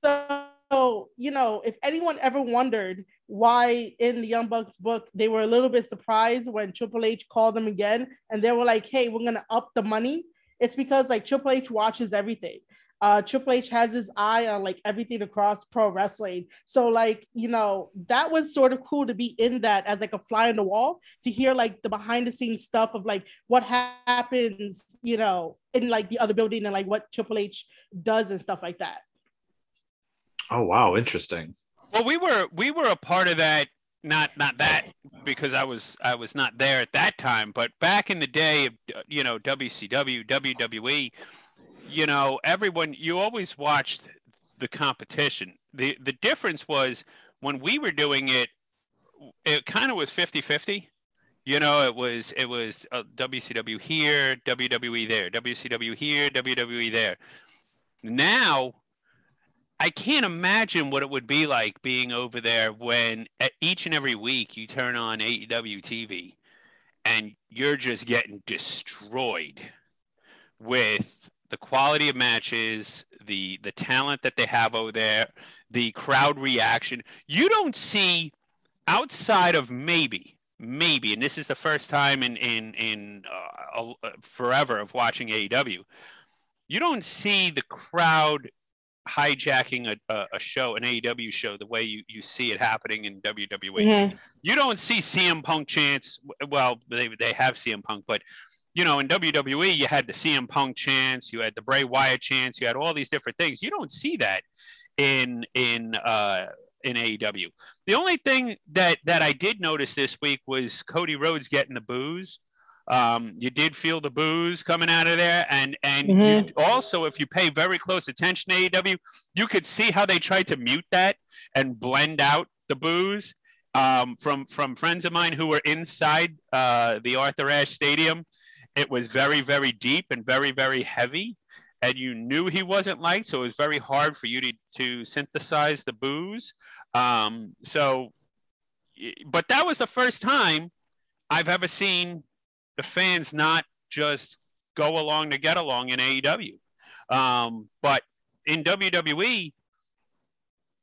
So you know if anyone ever wondered why in the Young Bucks book they were a little bit surprised when Triple H called them again and they were like, "Hey, we're gonna up the money." It's because like Triple H watches everything uh, Triple H has his eye on like everything across pro wrestling. So like you know that was sort of cool to be in that as like a fly on the wall to hear like the behind the scenes stuff of like what happens you know in like the other building and like what Triple H does and stuff like that. Oh wow, interesting. Well, we were we were a part of that. Not not that because I was I was not there at that time, but back in the day of you know WCW WWE you know, everyone you always watched the competition. The the difference was when we were doing it, it kind of was 50-50. You know, it was it was uh, WCW here, WWE there, WCW here, WWE there. Now, I can't imagine what it would be like being over there when each and every week you turn on AEW TV and you're just getting destroyed with the quality of matches, the the talent that they have over there, the crowd reaction. You don't see outside of maybe maybe, and this is the first time in in in uh, forever of watching AEW. You don't see the crowd hijacking a, a, a, show, an AEW show, the way you, you see it happening in WWE. Mm-hmm. You don't see CM Punk chants. Well, they, they have CM Punk, but you know, in WWE, you had the CM Punk chance, you had the Bray Wyatt chance, you had all these different things. You don't see that in in uh, in AEW. The only thing that that I did notice this week was Cody Rhodes getting the boos. Um, you did feel the boos coming out of there, and and mm-hmm. also if you pay very close attention to AEW, you could see how they tried to mute that and blend out the boos um, from from friends of mine who were inside uh, the Arthur Ashe Stadium it was very, very deep and very, very heavy. And you knew he wasn't liked, so it was very hard for you to, to synthesize the boos. Um, so, but that was the first time I've ever seen the fans not just go along to get along in AEW. Um, but in WWE,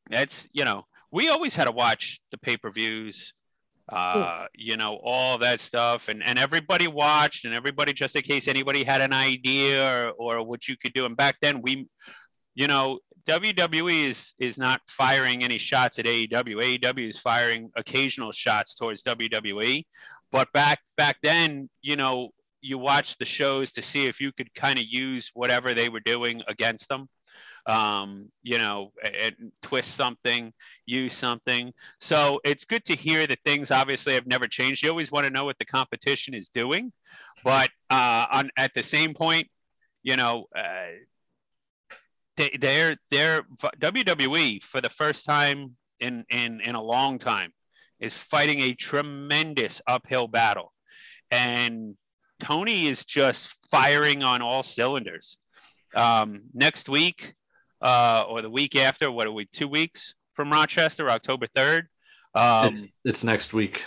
that's you know we always had to watch the pay per views, uh, you know all that stuff, and and everybody watched, and everybody just in case anybody had an idea or or what you could do. And back then we, you know, WWE is is not firing any shots at AEW. AEW is firing occasional shots towards WWE. But back back then, you know, you watch the shows to see if you could kind of use whatever they were doing against them. Um, you know, twist something, use something. So it's good to hear that things obviously have never changed. You always want to know what the competition is doing, but uh, on at the same point, you know, uh, they, they're they're WWE for the first time in in in a long time is fighting a tremendous uphill battle, and Tony is just firing on all cylinders. Um, next week uh, or the week after, what are we? Two weeks from Rochester, October third. Um, it's, it's next week.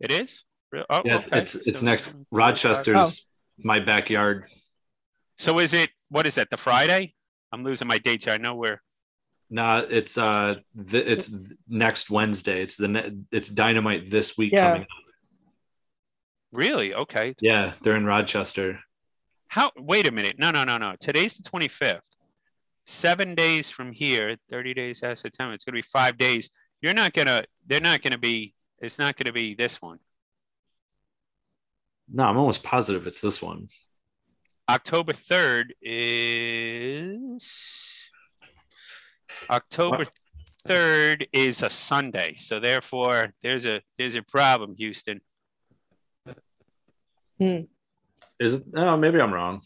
It is. Oh, yeah, okay. it's it's so, next. Rochester's oh. my backyard. So is it? What is that? The Friday? I'm losing my dates here. I know where. No, nah, it's uh, th- it's th- next Wednesday. It's the ne- it's Dynamite this week yeah. coming up. Really? Okay. Yeah, they're in Rochester. How? Wait a minute. No, no, no, no. Today's the 25th. Seven days from here, 30 days after September. It's going to be five days. You're not gonna. They're not going to be. It's not going to be this one. No, I'm almost positive it's this one. October 3rd is October 3rd is a Sunday. So therefore there's a there's a problem, Houston. Hmm. Is it oh maybe I'm wrong.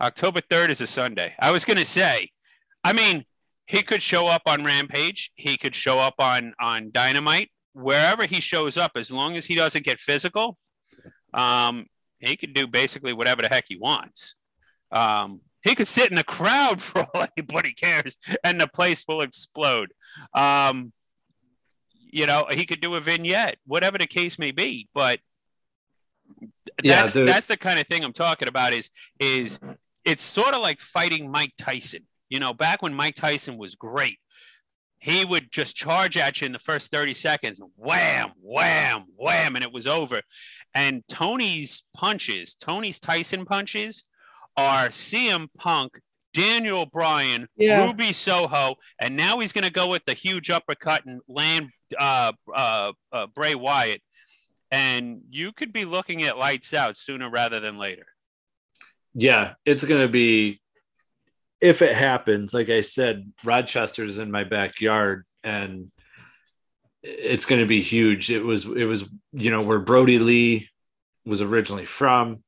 October 3rd is a Sunday. I was gonna say, I mean, he could show up on Rampage, he could show up on on Dynamite, wherever he shows up, as long as he doesn't get physical. Um, he could do basically whatever the heck he wants. Um, he could sit in the crowd for all anybody cares, and the place will explode. Um, you know, he could do a vignette, whatever the case may be. But that's yeah, that's the kind of thing I'm talking about. Is is it's sort of like fighting Mike Tyson. You know, back when Mike Tyson was great, he would just charge at you in the first 30 seconds, wham, wham, wham, and it was over. And Tony's punches, Tony's Tyson punches, are CM Punk, Daniel Bryan, yeah. Ruby Soho, and now he's going to go with the huge uppercut and land uh, uh, uh, Bray Wyatt. And you could be looking at lights out sooner rather than later. Yeah, it's going to be if it happens, like I said, Rochester's in my backyard and it's going to be huge. It was, it was, you know, where Brodie Lee was originally from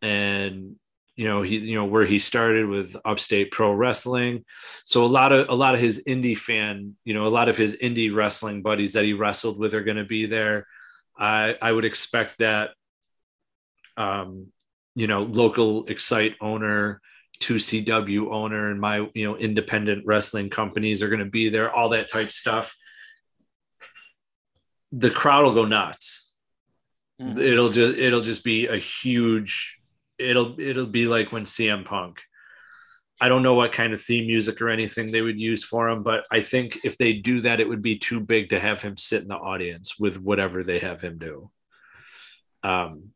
and, you know, he, you know, where he started with upstate pro wrestling. So a lot of, a lot of his indie fan, you know, a lot of his indie wrestling buddies that he wrestled with are going to be there. I, I would expect that, um, you know, local excite owner, 2CW owner and my, you know, independent wrestling companies are going to be there, all that type stuff. The crowd will go nuts. Mm-hmm. It'll just it'll just be a huge it'll it'll be like when CM Punk. I don't know what kind of theme music or anything they would use for him, but I think if they do that, it would be too big to have him sit in the audience with whatever they have him do. Um,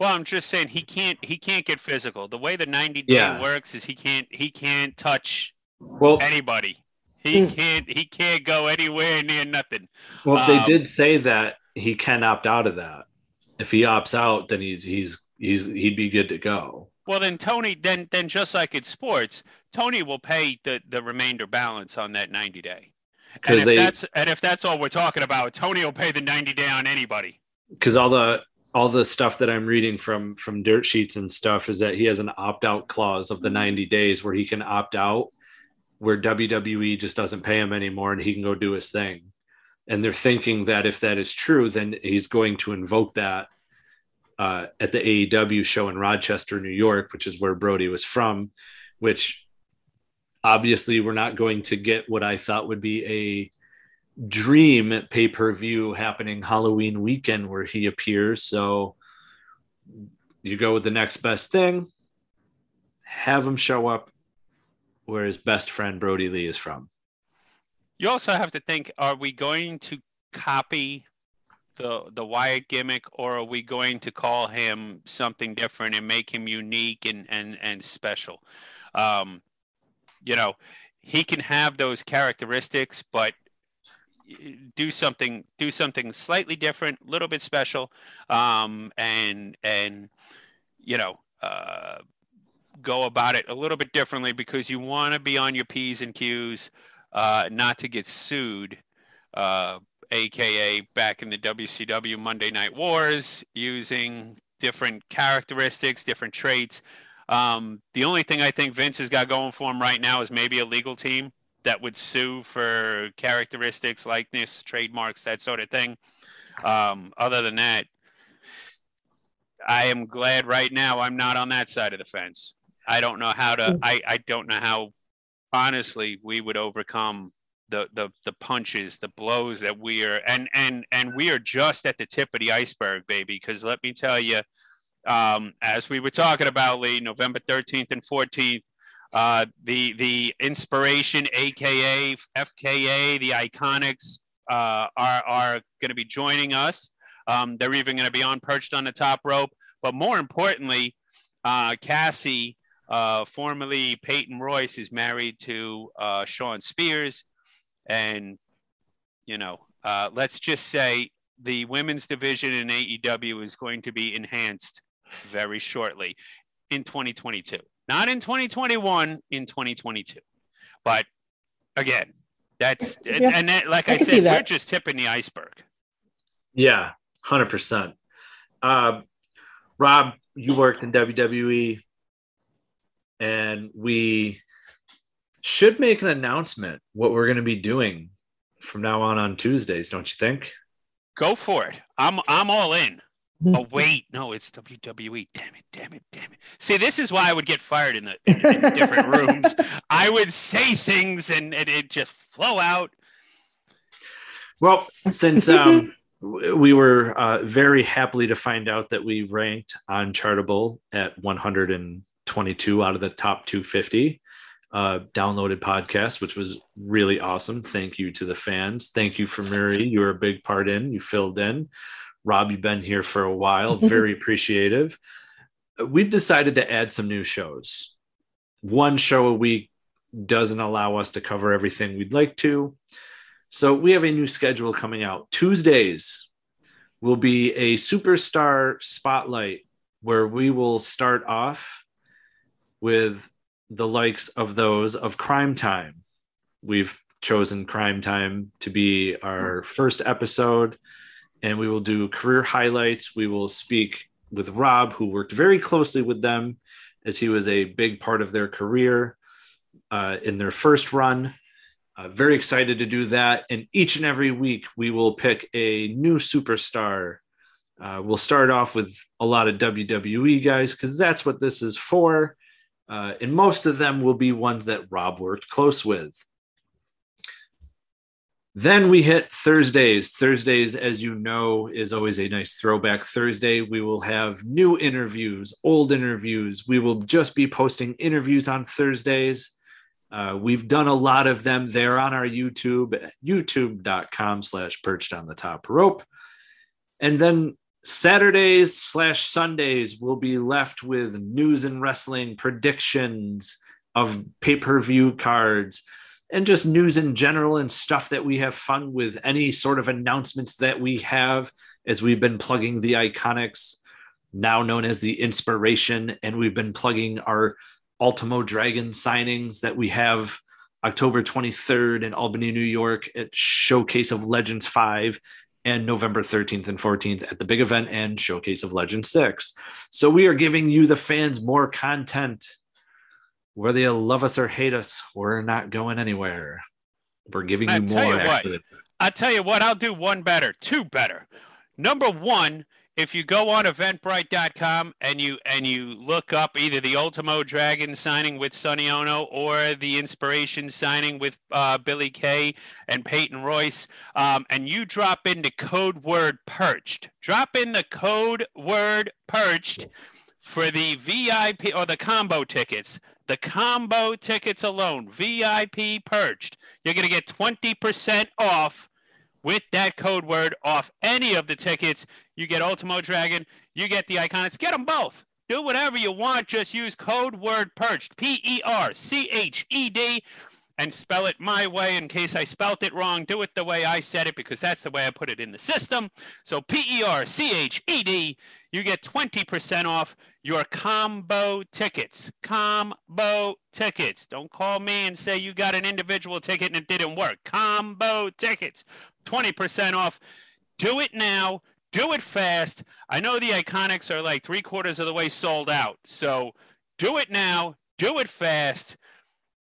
well, I'm just saying he can't he can't get physical. The way the 90 day yeah. works is he can't he can't touch well anybody. He hmm. can't he can't go anywhere near nothing. Well, um, they did say that he can opt out of that. If he opts out, then he's he's he's he'd be good to go. Well, then Tony, then then just like in sports, Tony will pay the the remainder balance on that 90 day. And if they, that's and if that's all we're talking about, Tony will pay the 90 day on anybody. Because all the all the stuff that I'm reading from from dirt sheets and stuff is that he has an opt out clause of the 90 days where he can opt out where WWE just doesn't pay him anymore and he can go do his thing. And they're thinking that if that is true, then he's going to invoke that uh, at the AEW show in Rochester, New York, which is where Brodie was from, which obviously we're not going to get what I thought would be a dream pay per view happening Halloween weekend where he appears. So you go with the next best thing, have him show up where his best friend Brodie Lee is from. You also have to think: Are we going to copy the the Wyatt gimmick, or are we going to call him something different and make him unique and and and special? Um, you know, he can have those characteristics, but do something do something slightly different, a little bit special, um, and and you know. Uh, go about it a little bit differently because you want to be on your P's and Q's, uh, not to get sued, uh, aka back in the WCW Monday Night Wars, using different characteristics, different traits. Um, the only thing I think Vince has got going for him right now is maybe a legal team that would sue for characteristics, likeness, trademarks, that sort of thing. Um, other than that, I am glad right now I'm not on that side of the fence. I don't know how to. I, I don't know how. Honestly, we would overcome the the the punches, the blows that we are, and and and we are just at the tip of the iceberg, baby. Because let me tell you, um, as we were talking about, Lee, November thirteenth and fourteenth, uh, the the inspiration, aka FKA, the Iconics, uh, are are going to be joining us. Um, they're even going to be on perched on the top rope. But more importantly, uh, Cassie uh, formerly, Peyton Royce is married to uh, Shawn Spears. And, you know, uh, let's just say the women's division in AEW is going to be enhanced very shortly in 2022. Not in 2021, in 2022. But again, that's, yeah. and that, like I, I said, we're just tipping the iceberg. Yeah, 100%. Uh, Rob, you worked in WWE and we should make an announcement what we're going to be doing from now on on Tuesdays, don't you think? Go for it. I'm I'm all in. Oh wait, no, it's WWE. Damn it, damn it, damn it. See, this is why I would get fired in the in, in different rooms. I would say things and, and it just flow out. Well, since um we were uh, very happily to find out that we ranked on Chartable at 122 out of the top 250 uh, downloaded podcast, which was really awesome. Thank you to the fans. Thank you for Murray. You were a big part in, you filled in. Rob, you've been here for a while. Very appreciative. We've decided to add some new shows. One show a week doesn't allow us to cover everything we'd like to. So we have a new schedule coming out. Tuesdays will be a superstar spotlight where we will start off with the likes of those of Crime Time. We've chosen Crime Time to be our first episode, and we will do career highlights. We will speak with Rob, who worked very closely with them as he was a big part of their career uh, in their first run. Uh, very excited to do that. And each and every week, we will pick a new superstar. Uh, we'll start off with a lot of WWE guys because that's what this is for. Uh, and most of them will be ones that Rob worked close with. Then we hit Thursdays. Thursdays, as you know, is always a nice throwback Thursday. We will have new interviews, old interviews. We will just be posting interviews on Thursdays. Uh, we've done a lot of them there on our YouTube, youtube.com slash perched on the top rope. And then Saturdays slash Sundays we'll be left with news and wrestling predictions of pay per view cards and just news in general and stuff that we have fun with. Any sort of announcements that we have as we've been plugging the Iconics, now known as the Inspiration, and we've been plugging our Ultimo Dragon signings that we have October 23rd in Albany, New York at Showcase of Legends 5 and November 13th and 14th at the big event and showcase of Legend 6. So we are giving you, the fans, more content. Whether you love us or hate us, we're not going anywhere. We're giving you more. You what, I tell you what, I'll do one better, two better. Number one, if you go on eventbrite.com and you and you look up either the Ultimo Dragon signing with Sonny Ono or the Inspiration signing with uh, Billie Kay and Peyton Royce, um, and you drop in the code word perched, drop in the code word perched for the VIP or the combo tickets, the combo tickets alone, VIP perched, you're going to get 20% off with that code word off any of the tickets. You get Ultimo Dragon, you get the Iconics, get them both. Do whatever you want. Just use code word perched, P E R C H E D, and spell it my way in case I spelt it wrong. Do it the way I said it because that's the way I put it in the system. So P E R C H E D, you get 20% off your combo tickets. Combo tickets. Don't call me and say you got an individual ticket and it didn't work. Combo tickets. 20% off. Do it now. Do it fast. I know the Iconics are like three quarters of the way sold out. So do it now. Do it fast.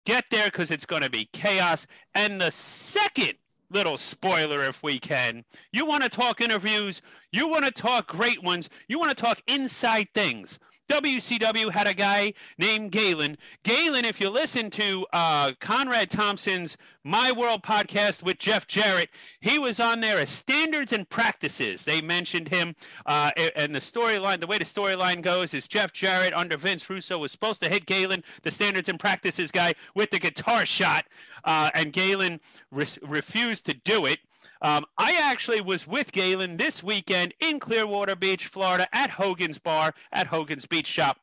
Get there because it's going to be chaos. And the second little spoiler, if we can, you want to talk interviews, you want to talk great ones, you want to talk inside things. WCW had a guy named Galen. Galen, if you listen to uh, Conrad Thompson's My World podcast with Jeff Jarrett, he was on there as standards and practices. They mentioned him, uh, and the storyline, the way the storyline goes is Jeff Jarrett under Vince Russo was supposed to hit Galen, the standards and practices guy, with the guitar shot, uh, and Galen re- refused to do it. Um, I actually was with Galen this weekend in Clearwater Beach, Florida, at Hogan's Bar at Hogan's Beach Shop.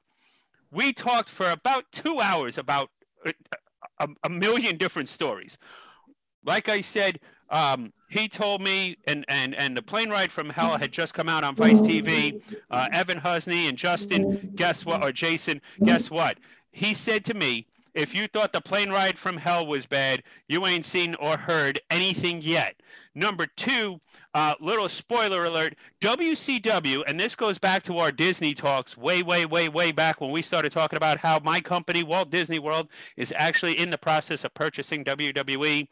We talked for about two hours about a, a, million different stories. Like I said, um, he told me, and, and, and the plane ride from hell had just come out on Vice TV. Uh, Evan Husney and Justin, guess what? Or Jason, guess what? He said to me, if you thought the plane ride from hell was bad, you ain't seen or heard anything yet. Number two, uh, little spoiler alert WCW, and this goes back to our Disney talks way, way, way, way back when we started talking about how my company, Walt Disney World, is actually in the process of purchasing WWE.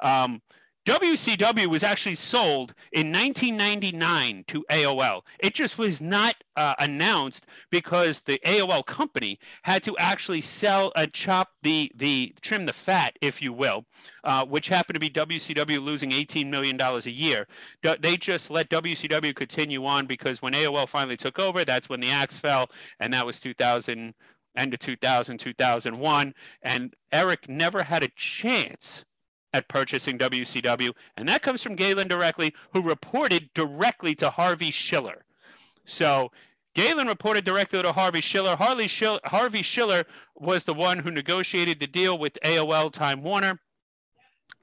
Um, WCW was actually sold in 1999 to AOL. It just was not uh, announced because the AOL company had to actually sell a uh, chop the the trim the fat, if you will, uh, which happened to be WCW losing 18 million dollars a year. They just let WCW continue on because when AOL finally took over, that's when the axe fell, and that was 2000 end of 2000 2001 and Eric never had a chance at purchasing WCW, and that comes from Galen directly, who reported directly to Harvey Schiller. So Galen reported directly to Harvey Schiller. Harvey Schiller, Harvey Schiller was the one who negotiated the deal with AOL Time Warner.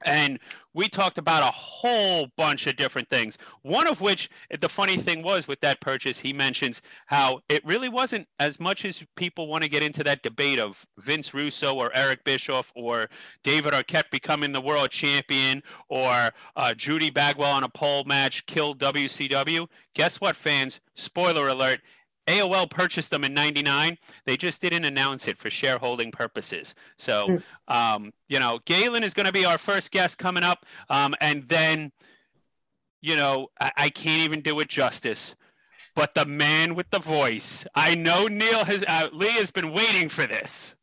And we talked about a whole bunch of different things. One of which, the funny thing was with that purchase, he mentions how it really wasn't as much as people want to get into that debate of Vince Russo or Eric Bischoff or David Arquette becoming the world champion or uh, Judy Bagwell on a pole match killed WCW. Guess what, fans? Spoiler alert AOL purchased them in 99. They just didn't announce it for shareholding purposes. So, hmm. um, you know, Galen is going to be our first guest coming up. Um, and then, you know, I, I, can't even do it justice. But the man with the voice, I know Neil has, uh, Lee has been waiting for this.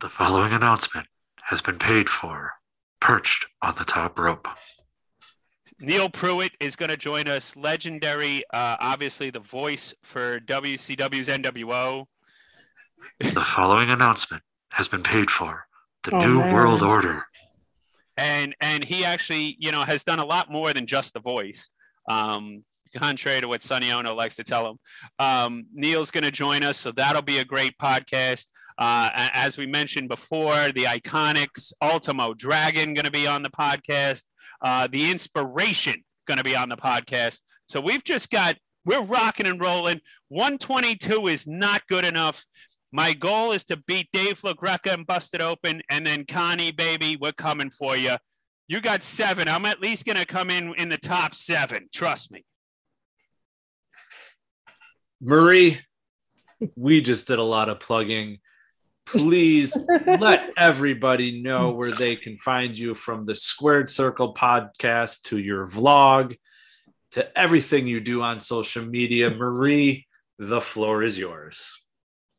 The following announcement has been paid for, perched on the top rope. Neil Pruitt is going to join us. Legendary, uh, obviously the voice for WCW's NWO. The following announcement has been paid for. The oh, New man. World Order. And and he actually, you know, has done a lot more than just the voice. Um, contrary to what Sonny Ono likes to tell him. Um, Neil's going to join us, so that'll be a great podcast. Uh, as we mentioned before, the Iconics, Ultimo Dragon, going to be on the podcast. Uh, the inspiration going to be on the podcast. So we've just got, we're rocking and rolling. 122 is not good enough. My goal is to beat Dave LaGreca and bust it open. And then Connie, baby, we're coming for you. You got seven. I'm at least going to come in in the top seven. Trust me. Marie, we just did a lot of plugging please let everybody know where they can find you from the Squared Circle podcast to your vlog to everything you do on social media. Marie, the floor is yours.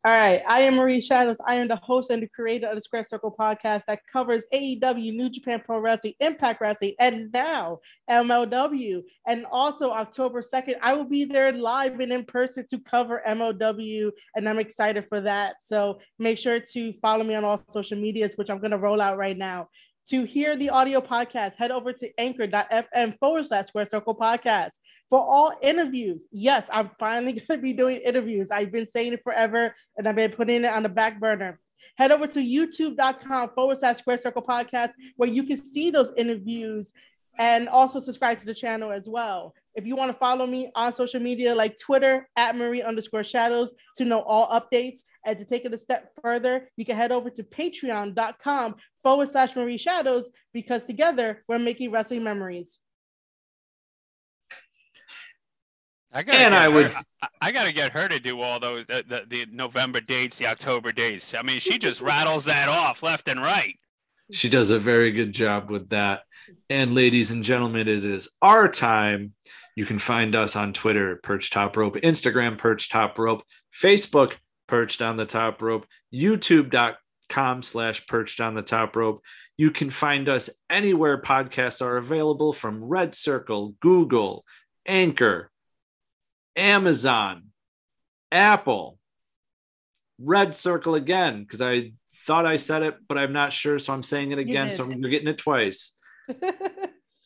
All right, I am Marie Shadows. I am the host and the creator of the Square Circle podcast that covers AEW, New Japan Pro Wrestling, Impact Wrestling, and now MLW. And also October 2nd, I will be there live and in person to cover MLW, and I'm excited for that. So make sure to follow me on all social medias, which I'm going to roll out right now. To hear the audio podcast, head over to anchor.fm forward slash square circle podcast for all interviews. Yes, I'm finally going to be doing interviews. I've been saying it forever and I've been putting it on the back burner. Head over to youtube.com forward slash square circle podcast where you can see those interviews and also subscribe to the channel as well. If you want to follow me on social media like Twitter at Marie underscore shadows to know all updates and to take it a step further, you can head over to patreon.com forward slash Marie shadows because together we're making wrestling memories. I gotta And get I her- would- I, I gotta get her to do all those the, the, the November dates, the October dates. I mean, she just rattles that off left and right. She does a very good job with that. And ladies and gentlemen, it is our time. You can find us on Twitter, Perch Top Rope, Instagram, Perch Top Rope, Facebook, Perched on the Top Rope, YouTube.com slash Perched on the Top Rope. You can find us anywhere podcasts are available from Red Circle, Google, Anchor, Amazon, Apple, Red Circle again, because I thought I said it, but I'm not sure. So I'm saying it again. So you're getting it twice.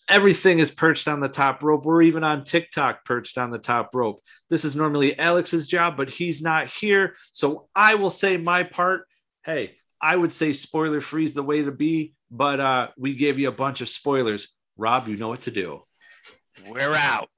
Everything is perched on the top rope. We're even on TikTok perched on the top rope. This is normally Alex's job, but he's not here. So I will say my part. Hey, I would say spoiler free is the way to be, but uh, we gave you a bunch of spoilers. Rob, you know what to do. We're out.